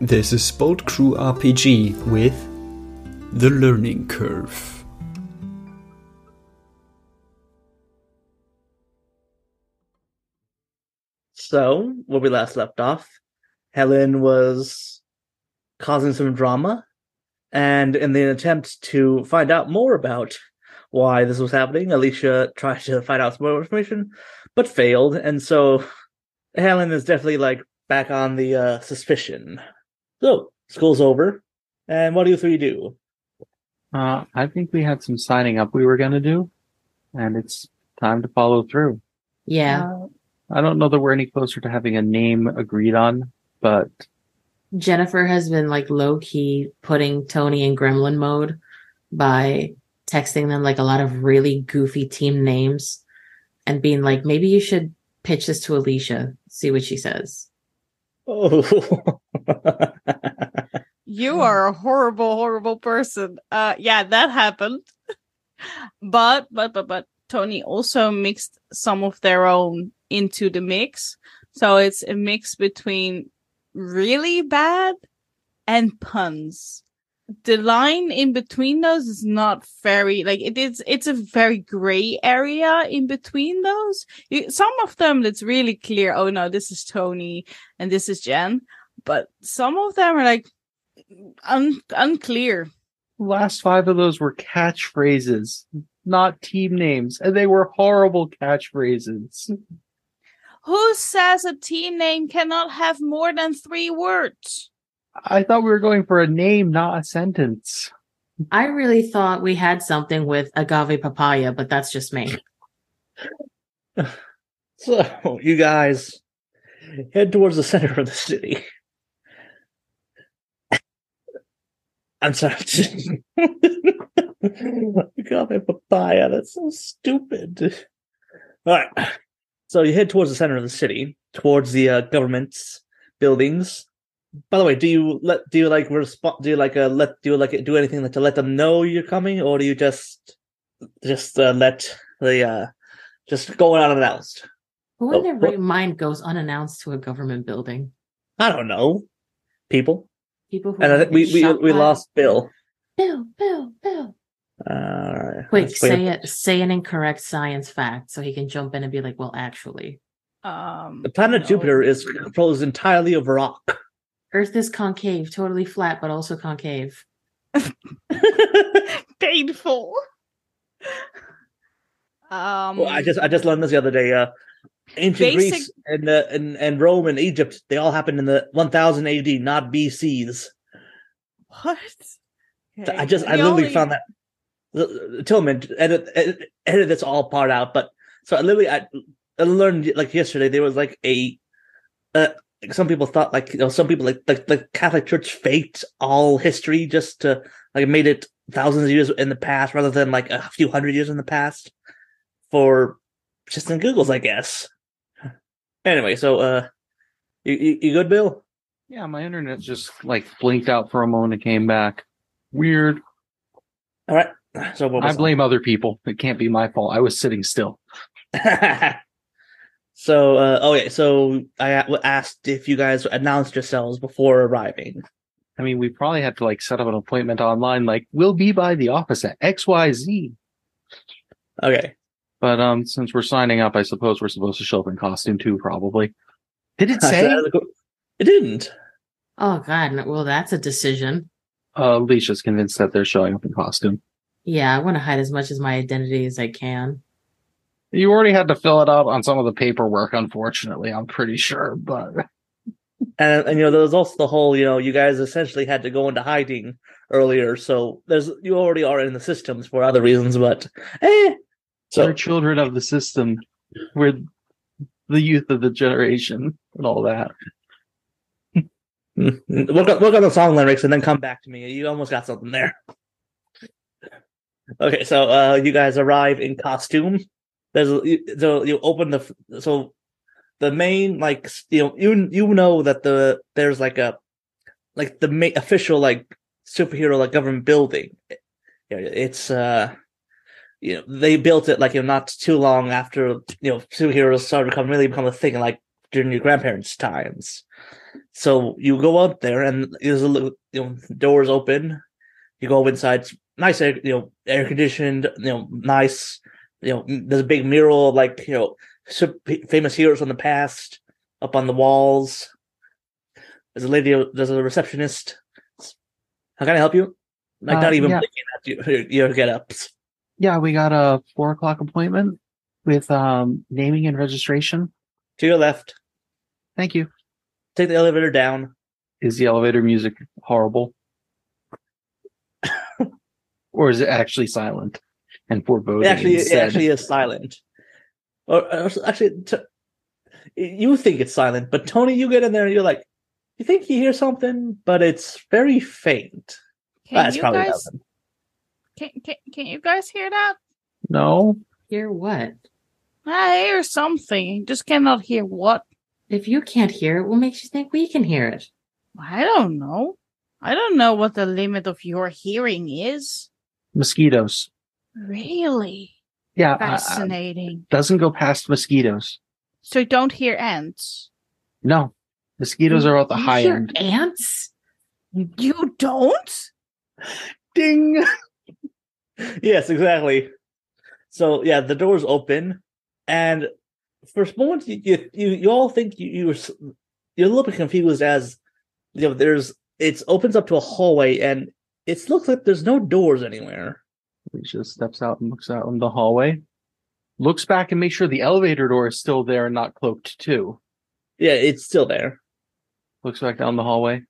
This is Boat Crew RPG with The Learning Curve. So, where we last left off, Helen was causing some drama, and in the attempt to find out more about why this was happening, Alicia tried to find out some more information, but failed, and so Helen is definitely like back on the uh, suspicion. So, school's over, and what do you three do? Uh, I think we had some signing up we were going to do, and it's time to follow through. Yeah. Uh, I don't know that we're any closer to having a name agreed on, but Jennifer has been like low key putting Tony in gremlin mode by texting them like a lot of really goofy team names and being like, maybe you should pitch this to Alicia, see what she says. Oh, You are a horrible, horrible person. Uh yeah, that happened. but but but but Tony also mixed some of their own into the mix. So it's a mix between really bad and puns. The line in between those is not very like it is it's a very gray area in between those. You, some of them it's really clear, oh no, this is Tony and this is Jen. But some of them are like un- unclear. last five of those were catchphrases, not team names, and they were horrible catchphrases. Who says a team name cannot have more than three words? I thought we were going for a name, not a sentence. I really thought we had something with agave papaya, but that's just me. so you guys head towards the center of the city. I'm sorry. Agave papaya. That's so stupid. All right. So you head towards the center of the city, towards the uh, government's buildings. By the way, do you let do you like respond? Do you like uh, let do you like do anything like to let them know you're coming, or do you just just uh, let the uh just go unannounced? Who in their right mind goes unannounced to a government building? I don't know. People, People who and I think we we we lost Byll. Byll, Byll, Byll. Uh, all right. Quick, Let's wait. say it. Say an incorrect science fact so he can jump in and be like, "Well, actually, Um, The planet no. Jupiter is composed entirely of rock. Earth is concave, totally flat, but also concave." painful. Um, Well, I just I just learned this the other day. Uh, ancient Basic- Greece and uh, and and Rome and Egypt they all happened in the 1000 AD, not BC's. what? I just I literally only- found that. Tillman edit, edit edit this all part out, but so I literally I, I learned like yesterday there was like a uh like some people thought like you know some people like like the Catholic Church faked all history just to like made it thousands of years in the past rather than like a few hundred years in the past for just in Google's I guess. Anyway, so uh, you you, you good, Byll? Yeah, my internet just like blinked out for a moment and came back. Weird. All right. So what I blame other people. It can't be my fault. I was sitting still. so, uh, oh yeah. So I asked if you guys announced yourselves before arriving. I mean, we probably had to like set up an appointment online, like we'll be by the office at XYZ. Okay. But um, since we're signing up, I suppose we're supposed to show up in costume too, probably. Did it say? It didn't. Oh God, well, that's a decision. Uh, Alicia's convinced that they're showing up in costume. Yeah, I want to hide as much as my identity as I can. You already had to fill it out on some of the paperwork, unfortunately, I'm pretty sure, but And, and you know, there was also the whole, you know, you guys essentially had to go into hiding earlier. So there's you already are in the systems for other reasons, but eh. we're So children of the system. We're the youth of the generation and all that. mm, mm, work on, the song lyrics and then come back to me. You almost got something there. Okay, so uh, you guys arrive in costume. There's you- so you open the so the main like you know you you know that the there's like a like the main official like superhero like government building. It's uh you know they built it like you know not too long after you know superheroes started to become really become a thing like during your grandparents' times. So you go up there, and there's a little, you know, doors open. You go inside. Nice, air, you know, air conditioned. You know, nice. You know, there's a big mural of like you know famous heroes from the past up on the walls. There's a lady. There's a receptionist. How can I help you? Like Uh, not even yeah. blinking at you, your get ups. Yeah, we got a four o'clock appointment with um naming and registration. To your left. Thank you. Take the elevator down. Is the elevator music horrible? or is it actually silent and foreboding? It actually, it actually is silent. Or, or actually, t- you think it's silent, but Tony, you get in there and you're like, you think you hear something, but it's very faint. Can That's you probably guys nothing. can, can, can you guys hear that? no. Hear what? I hear something. Just cannot hear what. If you can't hear it, what makes you think we can hear it? I don't know. I don't know what the limit of your hearing is. Mosquitoes. Really Yeah, uh, uh, fascinating. doesn't go past mosquitoes. so you don't hear ants. No, mosquitoes are at the high end. Ants? You don't? Ding. Yes, exactly. So yeah, the doors open, and for a moment, you you, you, you all think you you're you're a little bit confused as you know. There's it opens up to a hallway, and it looks like there's no doors anywhere. Alicia steps out and looks out in the hallway. Looks back and makes sure the elevator door is still there and not cloaked too. Yeah, it's still there. Looks back down the hallway.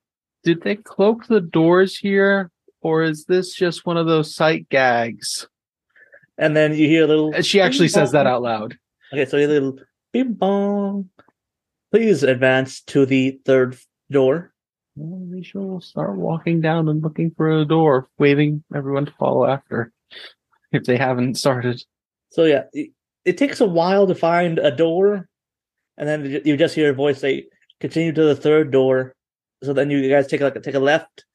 Did they cloak the doors here? Or is this just one of those sight gags? And then you hear a little. She actually says that out loud. Okay, so a little bing bong. Please advance to the third door. Well, Alicia will start walking down and looking for a door, waving everyone to follow after. If they haven't started. So yeah, it, it takes a while to find a door, and then you- just hear a voice say, "Continue to the third door." So then you guys take like take a left,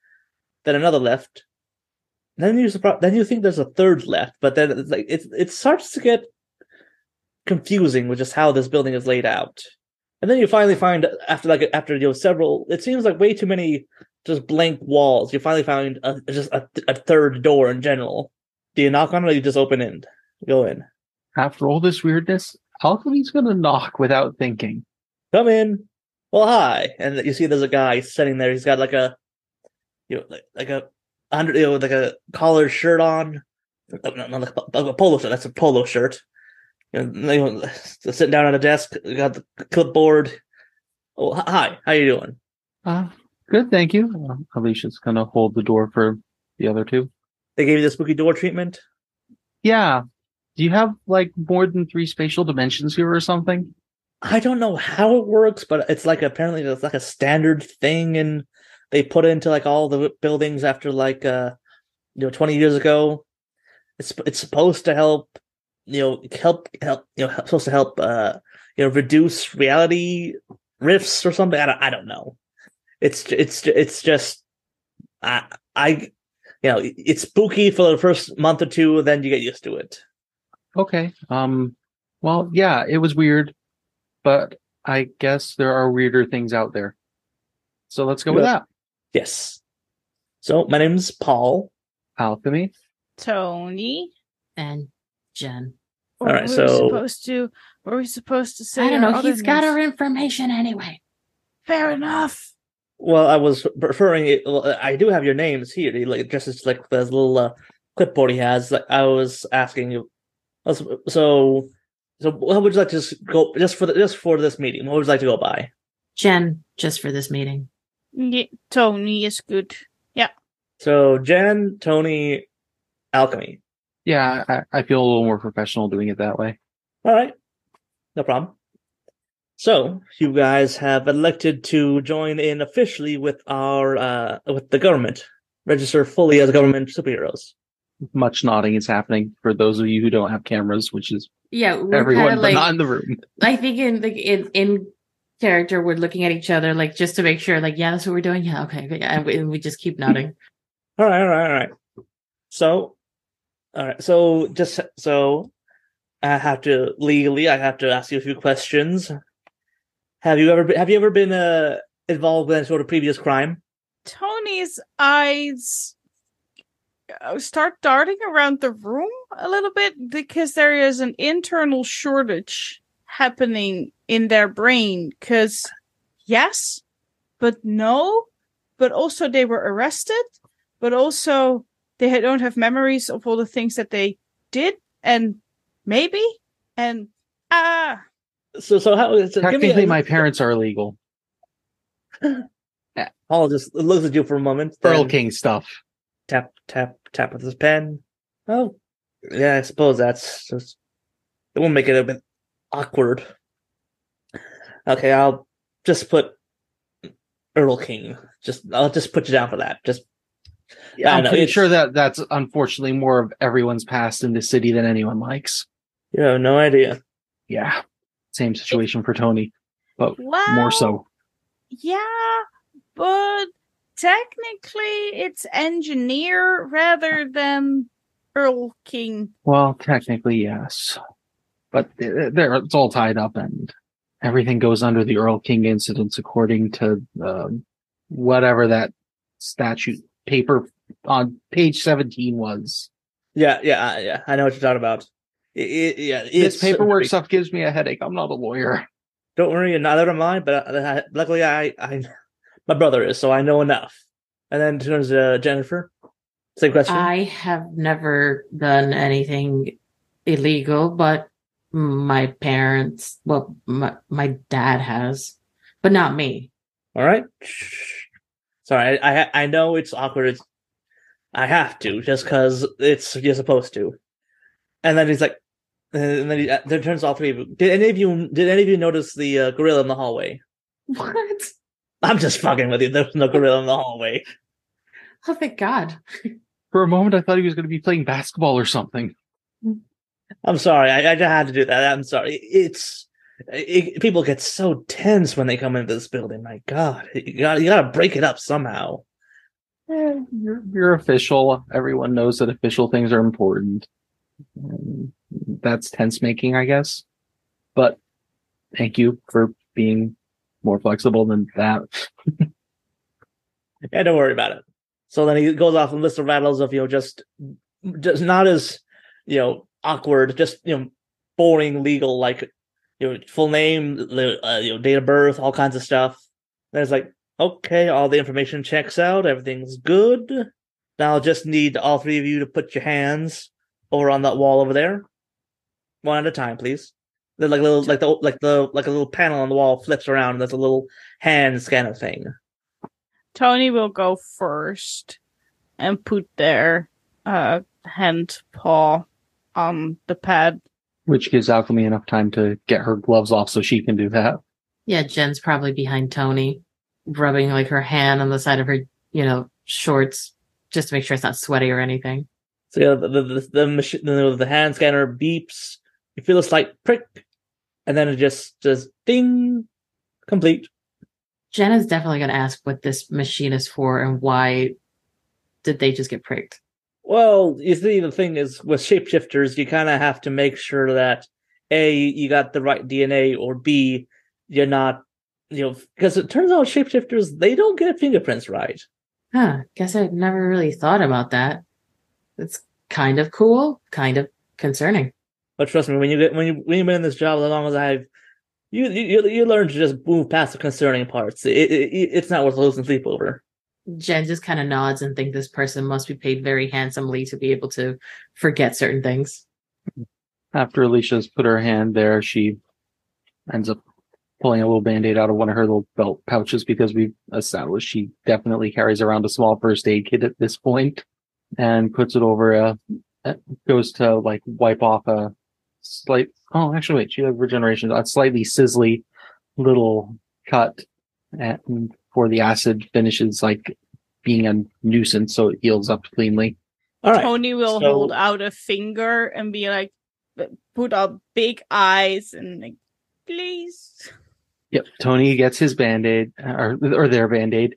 then another left. Then you then you think there's a third left, but then it's like it it starts to get confusing with just how this building is laid out. And then you finally find after like after you know several, it seems like way too many just blank walls. You finally find a, just a, a third door in general. Do you knock on it or you just open in? Go in. After all this weirdness, Alchemy's gonna knock without thinking. come in. Well, hi. And you see there's a guy sitting there. He's got like a, you know, like, like a under, you know, like a collared shirt on. Uh, no, no, like a, polo shirt. That's a polo shirt. You know, you know, sitting down at a desk. Got the clipboard. Oh, hi- hi. How you doing? Uh, good, thank you. Uh, Alicia's gonna hold the door for the other two. They gave you the spooky door treatment. Yeah. Do you have like more than three spatial dimensions here or something? I don't know how it works, but it's like apparently it's like a standard thing, and they put it into like all the buildings after like uh you know twenty years ago. It's it's supposed to help you know help help you know help- supposed to help uh you know reduce reality rifts or something. I don't I don't know. It's it's it's just I I you know it's spooky for the first month or two, then you get used to it. Okay. Um well, yeah, it was weird, but I guess there are weirder things out there. So let's go with that. Yes. So my name's Paul. Alchemy. Tony. And Jen. Or All right, were we so- supposed to were we supposed to say I don't know. other He's got names? our information anyway. Fair enough. Well, I was referring it. Well, I do have your names here. He, Like just as like this little uh, clipboard he has. Like I was asking you. So, so what would you like to just go just for the, just for this meeting? What would you like to go by? Jen, just for this meeting. Yeah, Tony is good. Yeah. So Jen, Tony, Alchemy. Yeah, I, I feel a little more professional doing it that way. All right, no problem. So you guys have elected to join in officially with our uh with the government, register fully as government superheroes. Much nodding is happening for those of you who don't have cameras, which is Yeah, we're everyone, kind of but not in the room. I think in like in in character, we're looking at each other like just to make sure, like, yeah, that's what we're doing. Yeah, okay, yeah, and we, and we just keep nodding. All right, all right, all right. So, all right. So, just so I have to legally, I have to ask you a few questions. Have you ever been, have you ever been uh involved any sort of previous crime? Tony's eyes uh, start darting around the room a little bit because there is an internal shortage happening in their brain. Because, yes, but no, but also they were arrested, but also they don't have memories of all the things that they did, and maybe, and ah. So, so how? So give me Technically, a- my parents are illegal. Paul just looks at you for a moment. Earl King stuff. Tap, tap, tap with his pen. Oh, yeah. I suppose that's just. It will make it a bit awkward. Okay, I'll just put Earl King. Just I'll just put you down for that. Just yeah, I'm know, pretty sure that that's unfortunately more of everyone's past in this city than anyone likes. you have no idea. Yeah. Same situation for Tony, but Well, more so. Yeah, but technically it's engineer rather than Earl King. Well, technically, yes. But there, it's all tied up and everything goes under the Earl King incidents according to um, whatever that statute paper on page 17 was. Yeah, yeah, yeah. I know what you're talking about. It, it, yeah, This it's paperwork stuff gives me a headache. I'm not a lawyer. Don't worry, neither am I. But uh, luckily, I, I, my brother is, so I know enough. And then turns to Jennifer. Same question. I have never done anything illegal, but my parents, well, my, my dad has, but not me. All right. Sorry, I, I I know it's awkward. It's, I have to just because it's you're supposed to. And then he's like, and then he uh, then turns to all three of you. Did any of you did any of you notice the uh, gorilla in the hallway? What? I'm just fucking with you. There's no gorilla in the hallway. Oh, thank God. For a moment, I thought he was going to be playing basketball or something. I'm sorry. I, I had to do that. I'm sorry. It's it, people get so tense when they come into this building. My God, you got you got to break it up somehow. Eh, you're, you're official. Everyone knows that official things are important. That's tense making, I guess. But thank you for being more flexible than that. Yeah, don't worry about it. So then he goes off and lists the rattles of you know just just not as you know awkward, just you know boring legal like you know full name, uh, you know date of birth, all kinds of stuff. Then it's like okay, all the information checks out, everything's good. Now I'll just need all three of you to put your hands over on that wall over there, one at a time, please. They're like little like the like the like a little panel on the wall flips around and there's a little hand scanner thing. Tony will go first and put their uh hand paw on the pad. Which gives Alchemy enough time to get her gloves off so she can do that. Yeah, Jen's probably behind Tony, rubbing like her hand on the side of her, you know, shorts, just to make sure it's not sweaty or anything. So yeah, the the the, the, machine, the, the hand scanner beeps. You feel a slight prick, and then it just just ding, complete. Jen is definitely going to ask what this machine is for and why did they just get pricked. Well, you see, the thing is with shapeshifters, you kind of have to make sure that a you got the right DNA, or b you're not, you know, because it turns out shapeshifters they don't get fingerprints right. Huh, guess I'd never really thought about that. It's kind of cool, kind of concerning. But trust me, when you get when you when you've been in this job as long as I've, you you you learn to just move past the concerning parts. It, it, it it's not worth losing sleep over. Jen just kind of nods and think this person must be paid very handsomely to be able to forget certain things. After Alicia's put her hand there, she ends up pulling a little band-aid out of one of her little belt pouches because we've established she definitely carries around a small first aid kit at this point and puts it over a goes to like wipe off a slight oh actually wait she has regeneration a slightly sizzly little cut and for the acid finishes like being a nuisance so it heals up cleanly All right. Tony will so- hold out a finger and be like, put up big eyes and like, please. Yep. Tony gets his band aid or, or their band aid.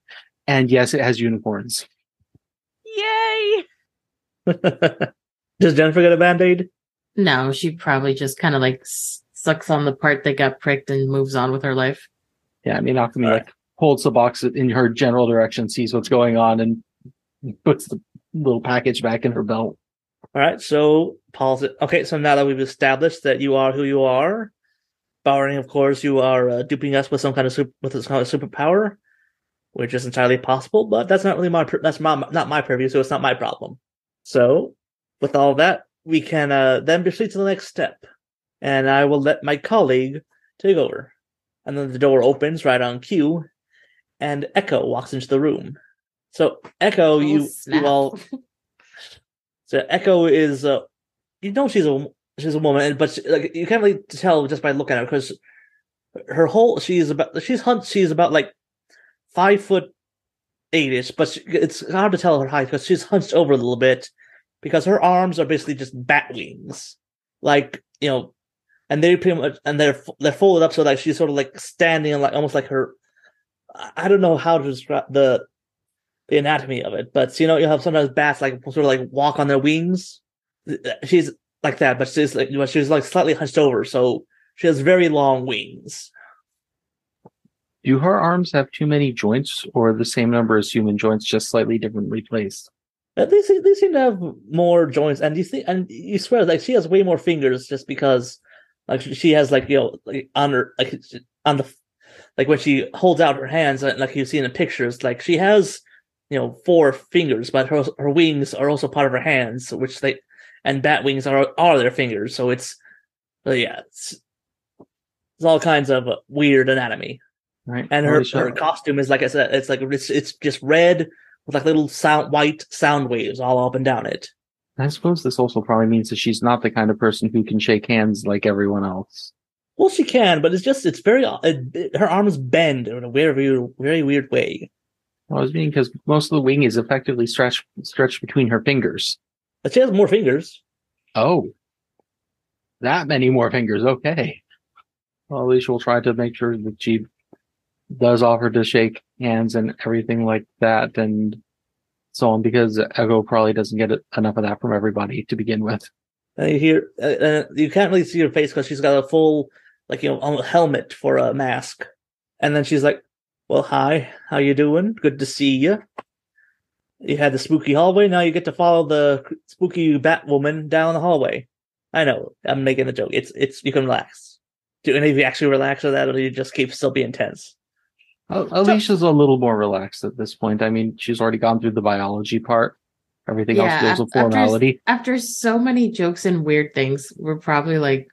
And yes, it has unicorns. Yay! Does Jennifer get a band aid? No, she probably just kind of like sucks on the part that got pricked and moves on with her life. Yeah. I mean, Alchemy All right. like holds the box in her general direction, sees what's going on, and puts the little package back in her belt. All right, so Paul's it okay. So now that we've established that you are who you are, barring, of course, you are uh, duping us with some kind of super, with some kind of superpower, which is entirely possible. But that's not really my that's my not my purview, so it's not my problem. So, with all that, we can uh, then proceed to the next step, and I will let my colleague take over. And then the door opens right on cue, and Echo walks into the room. So Echo, Oh, you snap. you all so Echo is, uh, you know, she's a she's a woman, but she, like you can't really tell just by looking at her because her whole she's about she's hunt she's about like five foot eight ish, but she, it's hard to tell her height because she's hunched over a little bit because her arms are basically just bat wings, like you know, and they pretty much and they're they're folded up so like she's sort of like standing like almost like her. I- I don't know how to describe the the anatomy of it, but you know, you have sometimes bats like sort of like walk on their wings. She's like that, but she's like but she's like slightly hunched over, so she has very long wings. Do her arms have too many joints, or the same number as human joints, just slightly differently placed? Uh, They seem, they seem to have more joints, and you think, and you swear, like she has way more fingers, just because, like she has like you know, like on her, like on the, like when she holds out her hands, like you see in the pictures, like she has, you know, four fingers, but her her wings are also part of her hands, which they, and bat wings are are their fingers, so it's, yeah, it's, it's all kinds of weird anatomy. Right. And her, her costume is like I said, it's like it's it's just red with like little sound white sound waves all up and down it. I suppose this also probably means that she's not the kind of person who can shake hands like everyone else. Well, she can, but it's just it's very uh, it, her arms bend in a very very weird way. Well, I was meaning because most of the wing is effectively stretched stretched between her fingers. But she has more fingers. Oh, that many more fingers. Okay. Well, Alicia will try to make sure that she does offer to shake hands and everything like that, and so on, because Echo probably doesn't get enough of that from everybody to begin with. And you hear uh, uh, you can't really see her face because she's got a full like you know helmet for a mask. And then she's like, "Well, hi, how you doing? Good to see you. You had the spooky hallway. Now you get to follow the spooky Batwoman down the hallway. I know I'm making a joke. It's it's you can relax. Do any of you actually relax or that, or do you just keep still being tense? Al- Alicia's a little more relaxed at this point. I mean, she's already gone through the biology part. Everything else Yeah, feels a af- after- formality. After so many jokes and weird things, we're probably like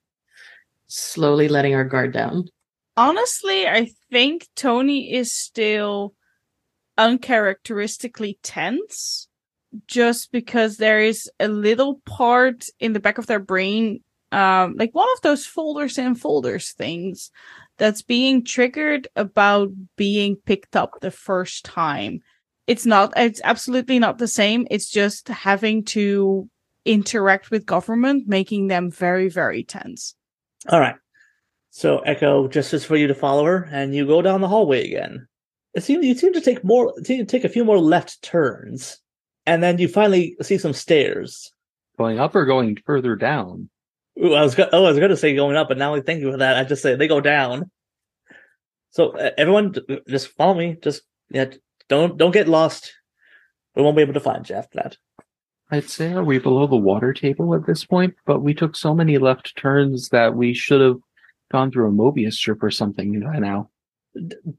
slowly letting our guard down. Honestly, I think Tony is still uncharacteristically tense just because there is a little part in the back of their brain, um, like one of those folders and folders things that's being triggered about being picked up the first time. It's not, it's absolutely not the same. It's just having to interact with government, making them very, very tense. All right. So Echo just is for you to follow her, and you go down the hallway again. It seems you seem to take more, seem to take a few more left turns, and then you finally see some stairs. Going up or going further down? Ooh, I was go- oh, I was going to say going up, but now I thank you for that. I just say they go down. So uh, everyone, just follow me. Just yeah, don't don't get lost. We won't be able to find you after that. I'd say are we below the water table at this point? But we took so many left turns that we should have gone through a Mobius strip or something by now.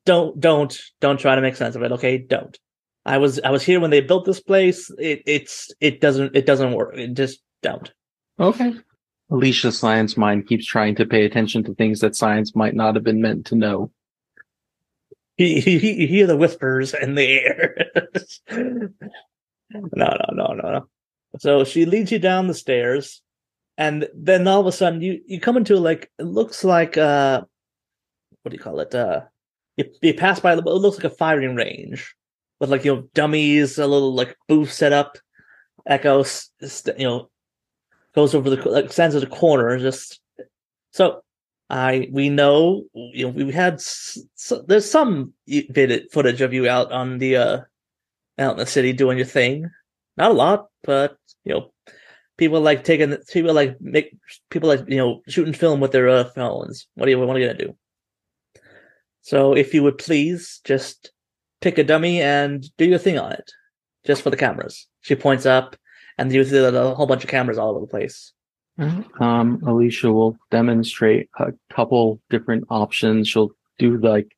Don't don't don't try to make sense of it. Okay, don't. I was I was here when they built this place. It it's it doesn't it doesn't work. It just don't. Okay. Alicia's science mind keeps trying to pay attention to things that science might not have been meant to know. You, you hear the whispers in the air. no, no, no, no, no. So she leads you down the stairs, and then all of a sudden you you come into like it looks like uh what do you call it? Uh, you, you pass by it looks like a firing range with like you know dummies, a little like booth set up. Echo, you know, goes over the like stands at the corner just so I we know you know we had s- s there's some bit footage of you out on the uh out in the city doing your thing. Not a lot, but you know, people like taking people like make people like you know shooting film with their uh, phones. What do you you gonna do? So if you would please just pick a dummy and do your thing on it, just for the cameras. She points up, and you see a whole bunch of cameras all over the place. Um, Alicia will demonstrate a couple different options. She'll do like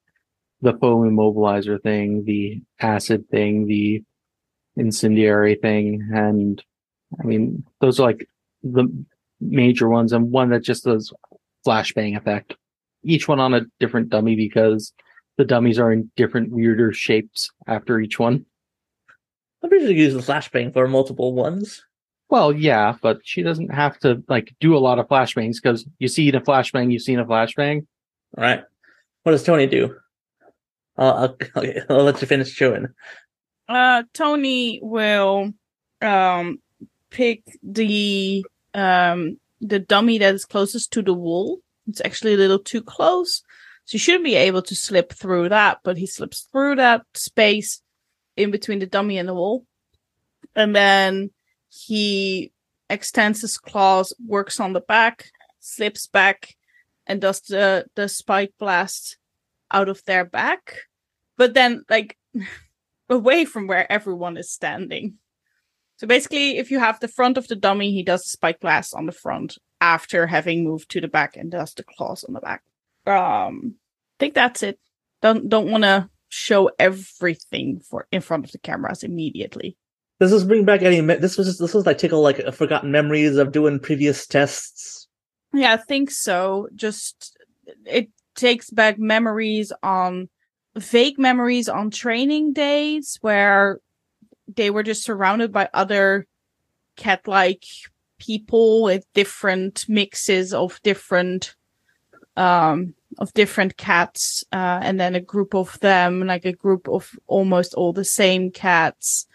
the foam immobilizer thing, the acid thing, the incendiary thing, and I mean those are like the major ones, and one that just does flashbang effect. Each one on a different dummy because the dummies are in different weirder shapes after each one. I'm pretty sure you use the flashbang for multiple ones. Well, yeah, but she doesn't have to like do a lot of flashbangs because you see in a flashbang, you've seen a flashbang. All right. What does Tony do? Uh, I'll, okay, I'll let you finish chewing. Uh, Tony will um pick the um the dummy that is closest to the wall. It's actually a little too close, so you shouldn't be able to slip through that. But he slips through that space in between the dummy and the wall, and then he extends his claws, works on the back, slips back, and does the the spike blast out of their back, but then like away from where everyone is standing. So basically, if you have the front of the dummy, he does the spike blast on the front after having moved to the back and does the claws on the back. Um, I think that's it. Don't don't want to show everything for in front of the cameras immediately. Does this bring back any? Me- this was this was like tickle like forgotten memories of doing previous tests. Yeah, I think so. Just it takes back memories on vague memories on training days where they were just surrounded by other cat like people with different mixes of different um of different cats uh and then a group of them like a group of almost all the same cats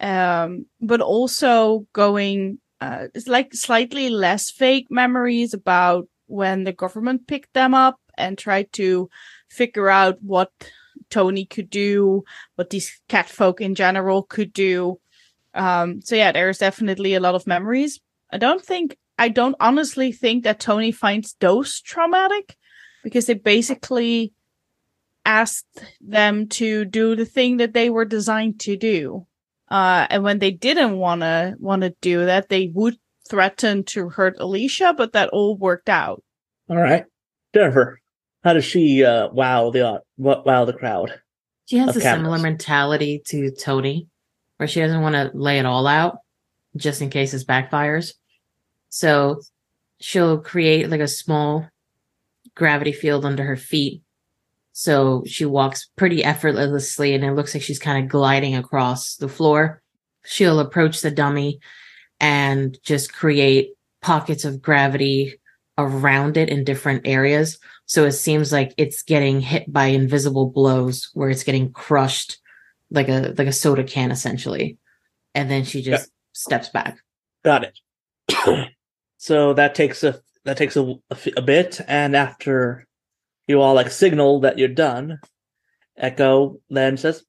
um but also going uh it's like slightly less fake memories about when the government picked them up and tried to figure out what Tony could do, what these cat folk in general could do. Um, so yeah, there's definitely a lot of memories. I don't think, I don't honestly think that Tony finds those traumatic because they basically asked them to do the thing that they were designed to do. Uh, and when they didn't want to want to do that, they would threaten to hurt Alicia, but that all worked out. All right, Jennifer, how does she uh, wow the uh, wow the crowd? She has Of a similar mentality to Tony, where she doesn't want to lay it all out just in case it backfires. So she'll create like a small gravity field under her feet. So she walks pretty effortlessly and it looks like she's kind of gliding across the floor. She'll approach the dummy and just create pockets of gravity around it in different areas. So it seems like it's getting hit by invisible blows where it's getting crushed like a like a soda can essentially. And then she just steps back. Got it. so that takes a that takes a, a bit, and after you all like signal that you're done, Echo then says,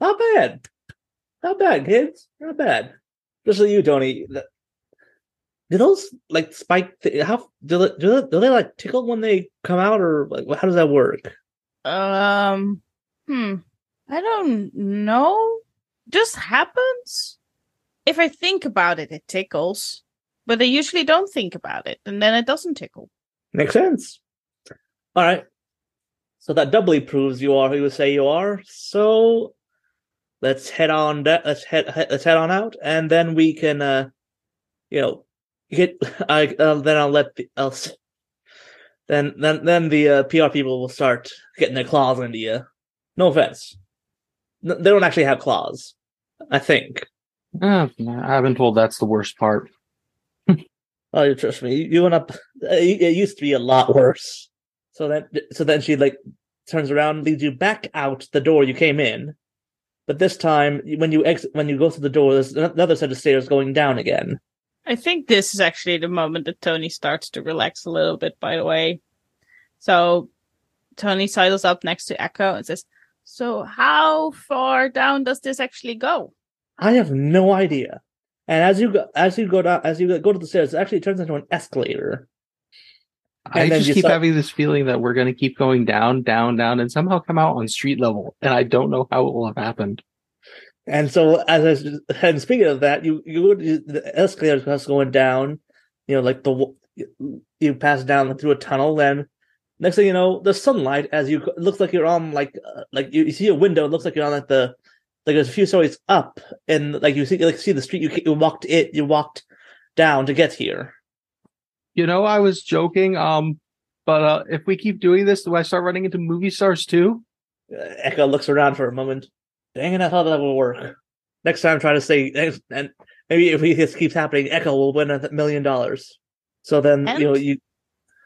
"Not bad, not bad, kids, not bad." Especially you, Tony. Do those like spike? Th- how do they, do they do they like tickle when they come out, or like how does that work? Um, hmm. I don't know. Just happens. If I think about it, it tickles. But I usually don't think about it, and then it doesn't tickle. Makes sense. All right. So that doubly proves you are who you say you are. So let's head on. Da- let's head, head. Let's head on out, and then we can, uh, you know, get. I uh, then I'll let the else. Then then then the uh, PR people will start getting their claws into you. No offense. N- they don't actually have claws. I think. Uh, I've been told that's the worst part. Oh, you trust me. You went up. Uh, it it used to be a lot worse. So then, so then she like turns around, and leads you back out the door you came in. But this time, when you exit, when you go through the door, there's another set of stairs going down again. I think this is actually the moment that Tony starts to relax a little bit, by the way. So Tony sidles up next to Echo and says, So how far down does this actually go? I have no idea. And as you go, as you go down, as you go to the stairs, it actually turns into an escalator. I And then just keep saw- having this feeling that we're going to keep going down, down, down, and somehow come out on street level. And I don't know how it will have happened. And so, as I, and speaking of that, you you the escalator starts going down. You know, like the you pass down through a tunnel. Then next thing you know, the sunlight as you it looks like you're on like uh, like you, you see a window. It looks like you're on like the like there's a few stories up, and like you see like see the street. You you walked it. You walked down to get here. You know, I was joking. Um, but uh, if we keep doing this, do I start running into movie stars too? Uh, Echo looks around for a moment. Dang it! I thought that would work. Next time, try to say and maybe if this keeps happening, Echo will win a million dollars. So then you know you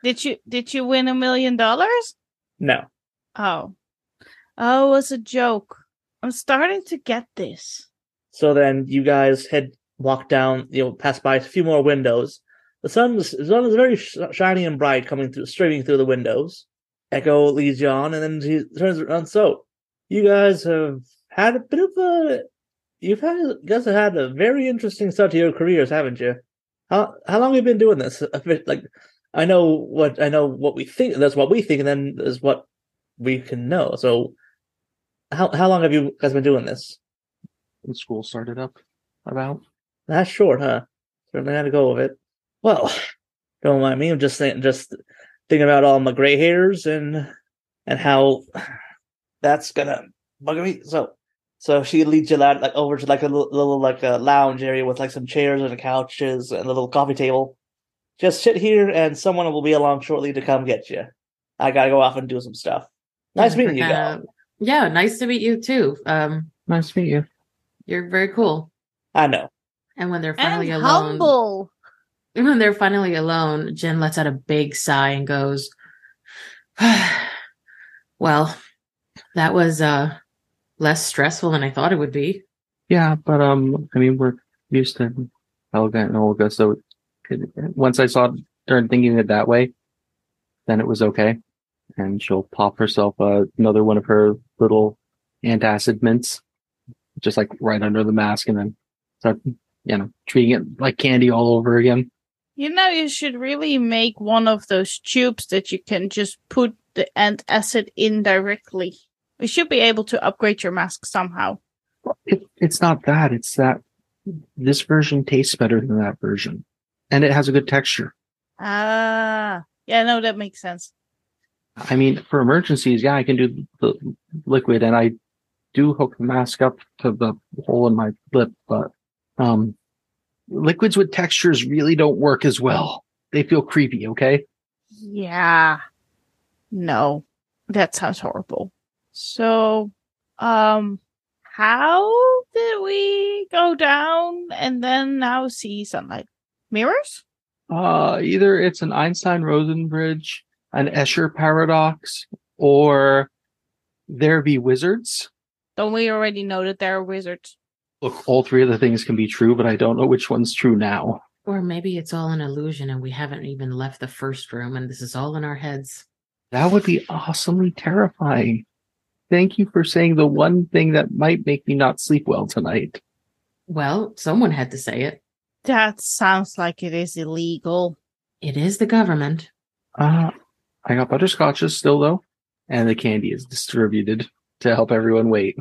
Did you did you win a million dollars? no. Oh. Oh, it was a joke. I'm starting to get this. So then you guys head walk down, you know, pass by a few more windows. The sun is, the sun is very sh- shiny and bright coming through, streaming through the windows. Echo leads you on, and then she turns around. So, you guys have had a bit of a, you've had, you guys have had a very interesting start to your careers, haven't you? How how long have you been doing this? Like, I know what I know what we think. That's what we think, and then there's what we can know. So, how how long have you guys been doing this? When school started up, about That's short, huh? Certainly had to go with it. Well, don't mind me. I'm just saying, just thinking about all my gray hairs and and how that's gonna bug me. So, so she leads you out like over to like a little, little like a lounge area with like some chairs and couches and a little coffee table. Just sit here, and someone will be along shortly to come get you. I gotta go off and do some stuff. Nice meeting you, we're guys. Kinda- Yeah, nice to meet you too. Um, nice to meet you. you're very cool. I know. And when they're finally and alone, humble. when they're finally alone, Jen lets out a big sigh and goes, "Well, that was uh less stressful than I thought it would be." Yeah, but um, I mean, we're used to Helga and Olga, so it, once I saw started thinking it that way, then it was okay. And she'll pop herself uh, another one of her little antacid mints, just like right under the mask, and then start, you know, treating it like candy all over again. You know, you should really make one of those tubes that you can just put the antacid in directly. You should be able to upgrade your mask somehow. It, it's not that; it's that this version tastes better than that version, and it has a good texture. Ah, yeah, no, that makes sense. I mean, for emergencies, yeah, I can do the liquid, and I do hook the mask up to the hole in my lip, but um, liquids with textures really don't work as well. They feel creepy. Okay. Yeah. No, that sounds horrible. So, um, how did we go down and then now see sunlight? Mirrors? Uh, either it's an Einstein-Rosen bridge, an Escher paradox, or there be wizards. Don't we already know that there are wizards? Look, all three of the things can be true, but I don't know which one's true now. Or maybe it's all an illusion and we haven't even left the first room and this is all in our heads. That would be awesomely terrifying. Thank you for saying the one thing that might make me not sleep well tonight. Well, someone had to say it. That sounds like it is illegal. It is the government. Uh, I got butterscotches still though, and the candy is distributed to help everyone wait.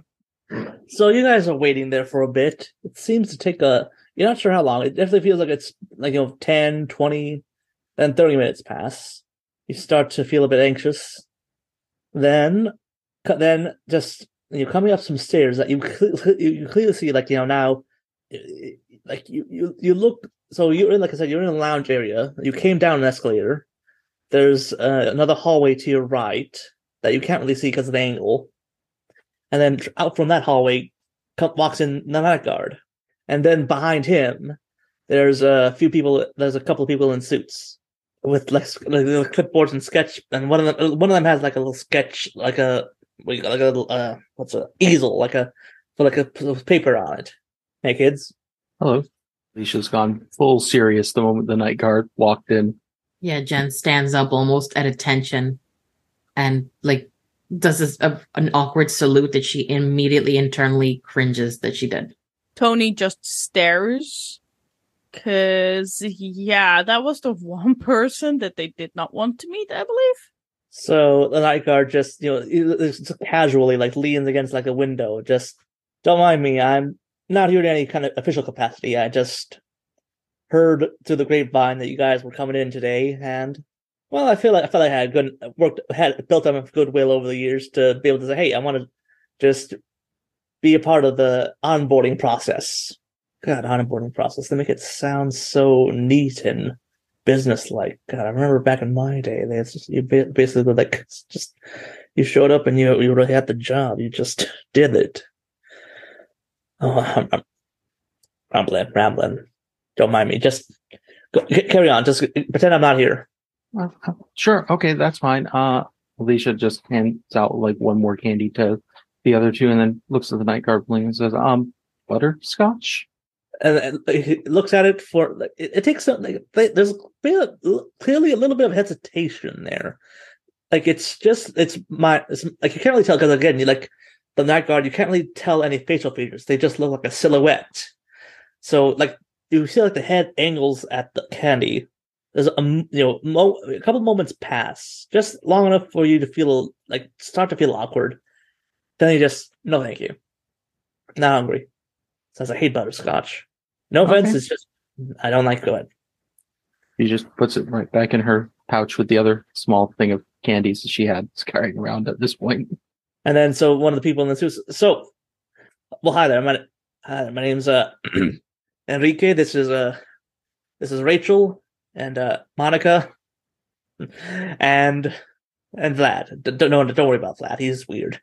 So you guys are waiting there for a bit. It seems to take a you're not sure how long. It definitely feels like it's like you know 10, 20, then 30 minutes pass. You start to feel a bit anxious. Then then just you're coming up some stairs that you you clearly see like you know now like you you you look so you're in like I said you're in a lounge area. You came down an escalator. There's uh, another hallway to your right that you can't really see because of the angle and then out from that hallway co- walks in the night guard, and then behind him, there's a few people. There's a couple of people in suits with like, like little clipboards and sketch, and one of them one of them has like a little sketch, like a what do like a little uh what's a easel, like a for like a p- with paper on it. Hey kids, Hello. Alicia's gone full serious the moment the night guard walked in. Yeah, Jen stands up almost at attention and like does this a, an awkward salute that she immediately internally cringes that she did. Tony just stares. Cause yeah, that was the one person that they did not want to meet, I believe. So the night guard just, you know, just casually like leans against like a window. Just don't mind me. I'm not here in any kind of official capacity. I just heard through the grapevine that you guys were coming in today, and well, I feel like I felt like I had good worked had built up goodwill over the years to be able to say, hey, I want to just be a part of the onboarding process. God, onboarding process. They make it sound so neat and business-like. God, I remember back in my day, they just, you basically like just you showed up and you you already had the job. You just did it. Oh, I'm, I'm rambling, rambling. Don't mind me. Just go, carry on. Just pretend I'm not here. Uh, sure. Okay, that's fine. Uh, Alicia just hands out like one more candy to the other two, and then looks at the night guard and says, "Um, butterscotch." And, and he looks at it for like it, it takes some like there's clearly a little bit of hesitation there. Like it's just it's my it's, like you can't really tell because again you like the night guard you can't really tell any facial features. They just look like a silhouette. So like you see like the head angles at the candy. There's a you know mo- a couple moments pass just long enough for you to feel like start to feel awkward. Then you just no thank you. Not hungry. Says I hate butterscotch. No offense, Okay. it's just I don't like it. He just puts it right back in her pouch with the other small thing of candies that she had carrying around at this point. And then so one of the people in the suit. So, well, hi there. My hi, my name's uh Enrique. This is uh this is Rachel and uh Monica and and Vlad. D- don't no, don't worry about Vlad. He's weird.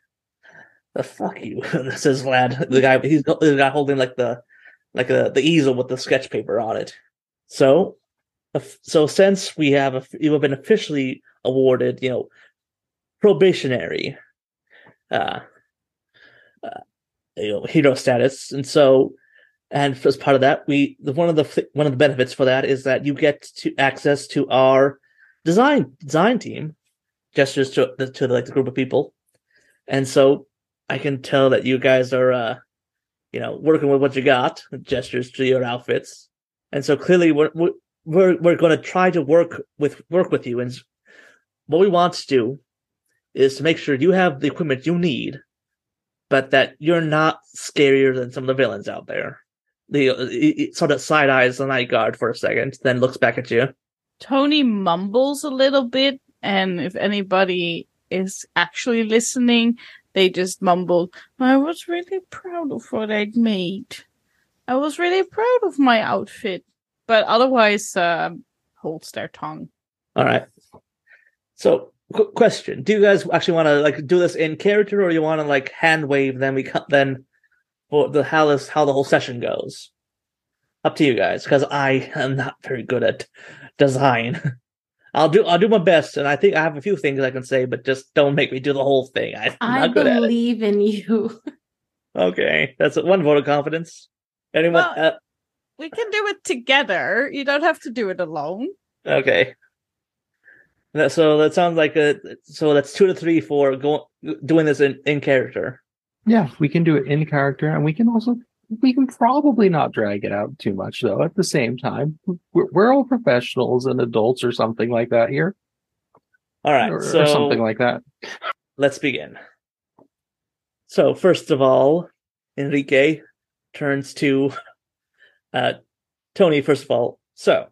The fuck you. this is Vlad. The guy. He's the guy holding like the like the the easel with the sketch paper on it. So, so since we have a, you have been officially awarded, you know, probationary uh, uh you know hero status and so and as part of that we the one of the one of the benefits for that is that you get to access to our design design team gestures to the to like the group of people. And so i can tell that you guys are uh you know working with what you got gestures to your outfits. And so clearly we're we're, we're going to try to work with work with you. And what we want to do is to make sure you have the equipment you need, but that you're not scarier than some of the villains out there. The uh, he- he sort of side eyes the night guard for a second, then looks back at you. Tony mumbles a little bit, and if anybody is actually listening, they just mumble, I was really proud of what I'd made. I was really proud of my outfit. But otherwise, um, holds their tongue. All right. So, qu- question: Do you guys actually want to like do this in character, or you want to like hand wave? Then we cut. Then for the how this how the whole session goes. Up to you guys, because I am not very good at design. I'll do I'll do my best, and I think I have a few things I can say, but just don't make me do the whole thing. I'm I not good at it. believe in you. Okay, that's one vote of confidence. Anyone? Well- uh, We can do it together. You don't have to do it alone. okay. That, so that sounds like a so that's two to three for going doing this in, in character. Yeah, we can do it in character, and we can also we can probably not drag it out too much though. At the same time, we're, we're all professionals and adults or something like that here, All right, or, so or something like that. let's begin. So first of all, Enrique turns to uh Tony. First of all, so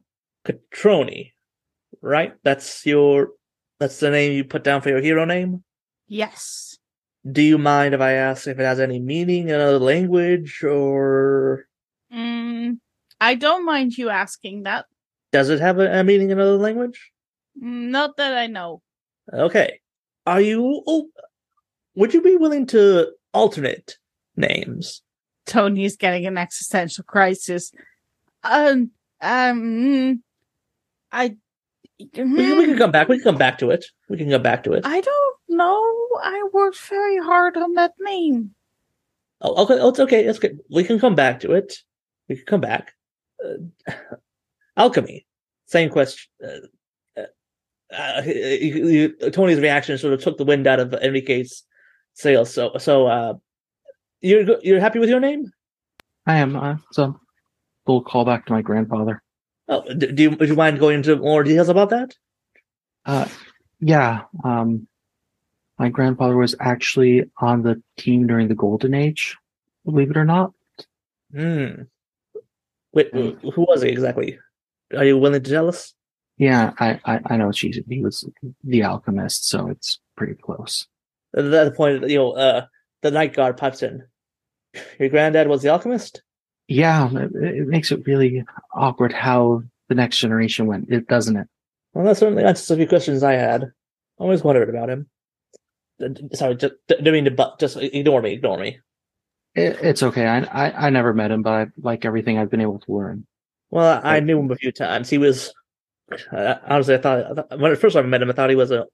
Catroni, right? That's your that's the name you put down for your hero name. Yes. Do you mind if I ask if it has any meaning in another language, or Mm, I don't mind you asking that. does it have a, a meaning in another language? Not that I know. Okay. Are you? Oh, would you be willing to alternate names? Tony's getting an existential crisis. Um, um, mm, I, We, can- we can come back. We can come back to it. We can come back to it. I don't know. I worked very hard on that name. Oh, okay. Oh, it's okay. It's good. We can come back to it. We can come back. Uh, alchemy. Same question. Uh, uh, uh, you- you- Tony's reaction sort of took the wind out of Enrique's sails. So, so uh, you're you're happy with your name? I am. Uh, so little callback to my grandfather. Oh, do, do you would you mind going into more details about that? Uh, yeah. Um, my grandfather was actually on the team during the Golden Age, believe it or not. Hmm. Wait, who was he exactly? Are you willing to tell us? Yeah, I, I, I know she's, he was the alchemist, so it's pretty close. At that point, you know, uh, the night guard pipes in. Your granddad was the alchemist. Yeah, it, it makes it really awkward how the next generation went, it doesn't it? Well, that certainly answers a few questions I had. I Always wondered about him. Sorry, just don't mean to but just ignore me. Ignore me. it it's okay. I, I I never met him, but I like everything I've been able to learn. Well, I knew him a few times. He was uh, honestly, I thought, I thought when at first I met him, I thought he was a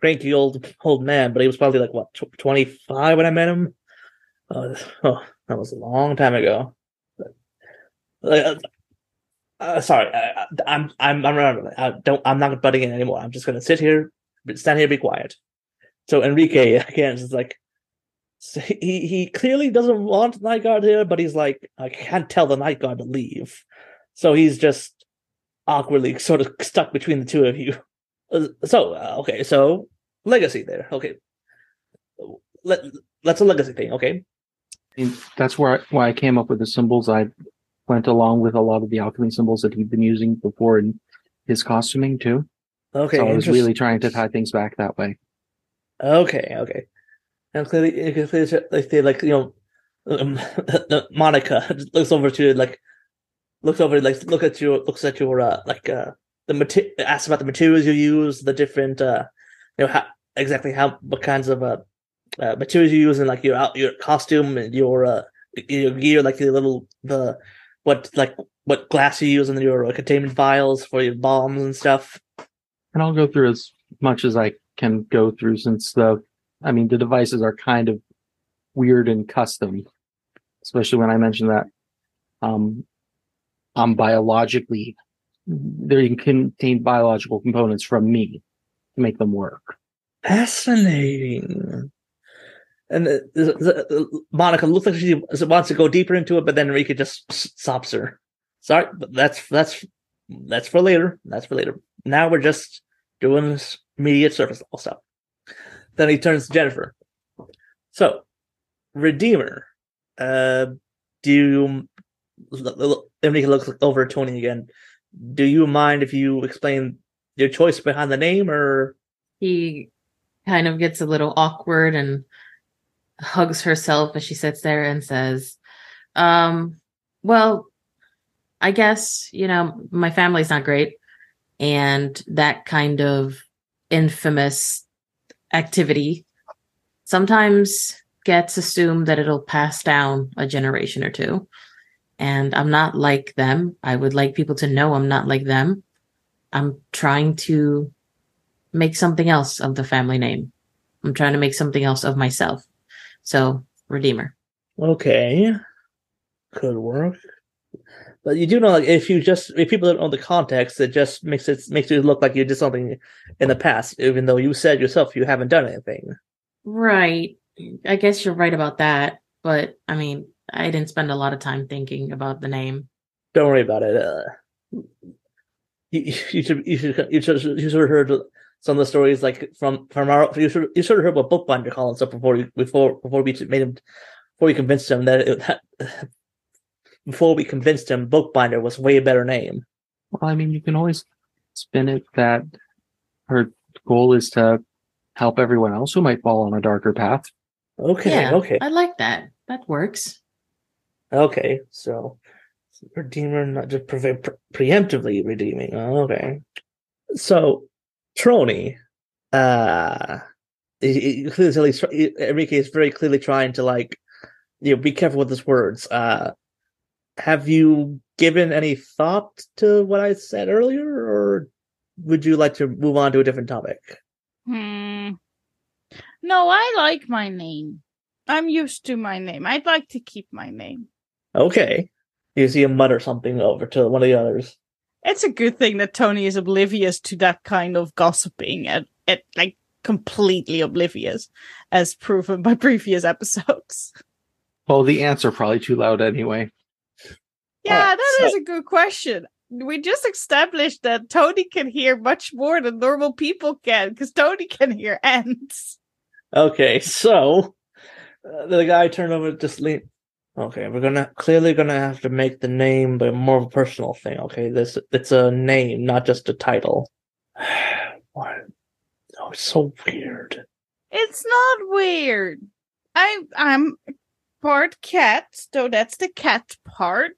cranky old old man, but he was probably like what twenty five when I met him. Uh, oh, that was a long time ago. Uh, uh, sorry, I, I'm I'm I'm remembering. I don't. I'm not butting in anymore. I'm just gonna sit here, stand here, be quiet. So Enrique again is like, he he clearly doesn't want Night Guard here, but he's like, I can't tell the Night Guard to leave, so he's just awkwardly sort of stuck between the two of you. Uh, So uh, okay, so legacy there. Okay, let that's a legacy thing. Okay, mean, that's where I, why I came up with the symbols. I went along with a lot of the alchemy symbols that he'd been using before in his costuming too. okay. so I was really trying to tie things back that way. Okay, okay. And clearly, you can clearly like they like you know, um, Monica looks over to like looks over like look at your looks at your uh like uh the mater- asks about the materials you use, the different uh you know how exactly how what kinds of uh, uh materials you use in like your out your costume and your uh your gear like your little the what like what glass you use in your containment vials for your bombs and stuff. And I'll go through as much as I can go through since the, I mean, the devices are kind of weird and custom, especially when I mentioned that um, I'm biologically, they contain biological components from me to make them work. Fascinating. And the- Monica looks like she wants to go deeper into it, but then Enrique just stops her. Sorry, but that's that's that's for later. That's for later. Now we're just doing this immediate surface level stuff. Then he turns to Jennifer. So, Redeemer, uh, do you? Enrique looks over at Tony again. Do you mind if you explain your choice behind the name, or he kind of gets a little awkward and hugs herself as she sits there and says, um, well, I guess, you know, my family's not great. And that kind of infamous activity sometimes gets assumed that it'll pass down a generation or two. And I'm not like them. I would like people to know I'm not like them. I'm trying to make something else of the family name. I'm trying to make something else of myself. So, Redeemer. Okay, could work. But you do know, like, if you just if people don't know the context, it just makes it makes you look like you did something in the past, even though you said yourself you haven't done anything. Right. I guess you're right about that. But I mean, I didn't spend a lot of time thinking about the name. Don't worry about it. Uh, you, you should you should you should you should have heard some of the stories like from from our you should you should have heard what Bookbinder called and stuff before you before before we made him before we convinced him that, it, that before we convinced him Bookbinder was way better name. Well, I mean, you can always spin it that her goal is to help everyone else who might fall on a darker path. Okay, yeah, okay. I like that. That works. Okay, so redeemer, not just pre- pre- preemptively redeeming. Oh, okay, so Trony, uh, he- he clearly he- Enrique is very clearly trying to like, you know, be careful with his words. Uh, have you given any thought to what I said earlier, or would you like to move on to a different topic? Hmm. No, I like my name. I'm used to my name. I'd like to keep my name. Okay, you see him mutter something over to one of the others. It's a good thing that Tony is oblivious to that kind of gossiping and, and like completely oblivious, as proven by previous episodes. Well, the ants are probably too loud anyway. Yeah, Alright, that so- is a good question. We just established that Tony can hear much more than normal people can because Tony can hear ants. Okay, so uh, the guy turned over just lean. Okay, we're gonna clearly gonna have to make the name a more of a personal thing. Okay, this it's a name, not just a title. what? Oh, it's so weird. It's not weird. I I'm part cat, so that's the cat part.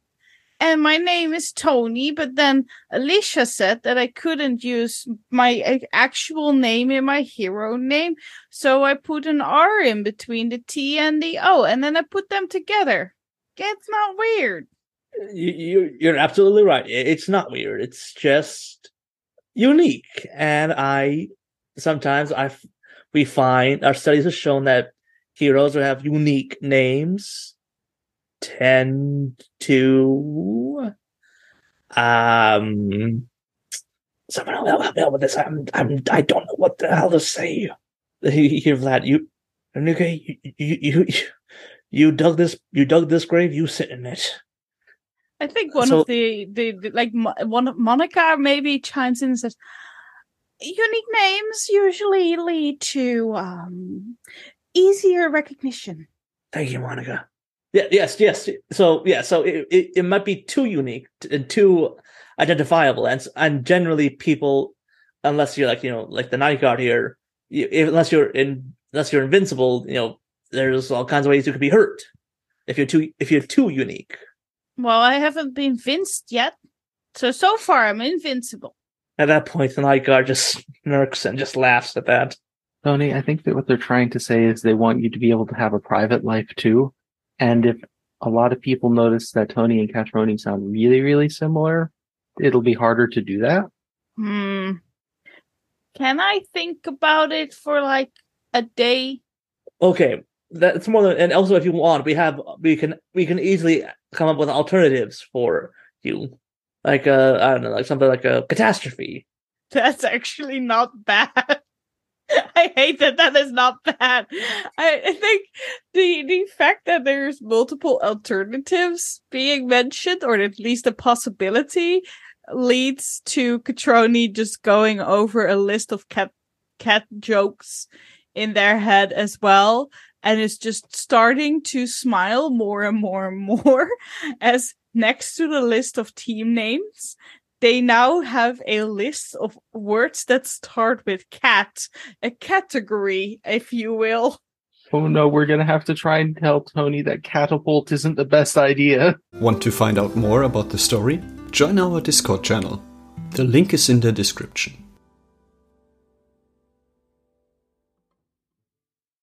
And my name is Tony, but then Alicia said that I couldn't use my uh, actual name in my hero name, so I put an R in between the T and the O, and then I put them together. It's not weird. You, you you're absolutely right. It's not weird. It's just unique, and I sometimes I we find our studies have shown that heroes who have unique names tend to um someone help help me out with this. I'm I'm I don't know what the hell to say. Here, Vlad, you okay? You, you you you dug this you dug this grave. You sit in it. I think one So- of the, the, the like one of Monica maybe chimes in and says, "Unique names usually lead to um easier recognition." Thank you, Monica. Yeah, yes, yes. So yeah, so it, it, it might be too unique and too identifiable, and and generally people, unless you're like you know like the night guard here, you, if, unless you're in unless you're invincible, you know there's all kinds of ways you could be hurt if you're too if you're too unique. Well, I haven't been vinced yet, so so far I'm invincible. At that point, the night guard just smirks and just laughs at that. Tony, I think that what they're trying to say is they want you to be able to have a private life too. And if a lot of people notice that Tony and Catroni sound really, really similar, it'll be harder to do that. Hmm. Can I think about it for like a day? Okay, that's more than, and also if you want, we have we can we can easily come up with alternatives for you, like uh I don't know, like something like a catastrophe. That's actually not bad. I hate that that is not bad. I, I think the the fact that there's multiple alternatives being mentioned, or at least a possibility, leads to Catroni just going over a list of cat cat jokes in their head as well, and is just starting to smile more and more and more as next to the list of team names they now have a list of words that start with cat, a category, if you will. Oh no, we're gonna have to try and tell Tony that catapult isn't the best idea. Want to find out more about the story? Join our Discord channel. The link is in the description.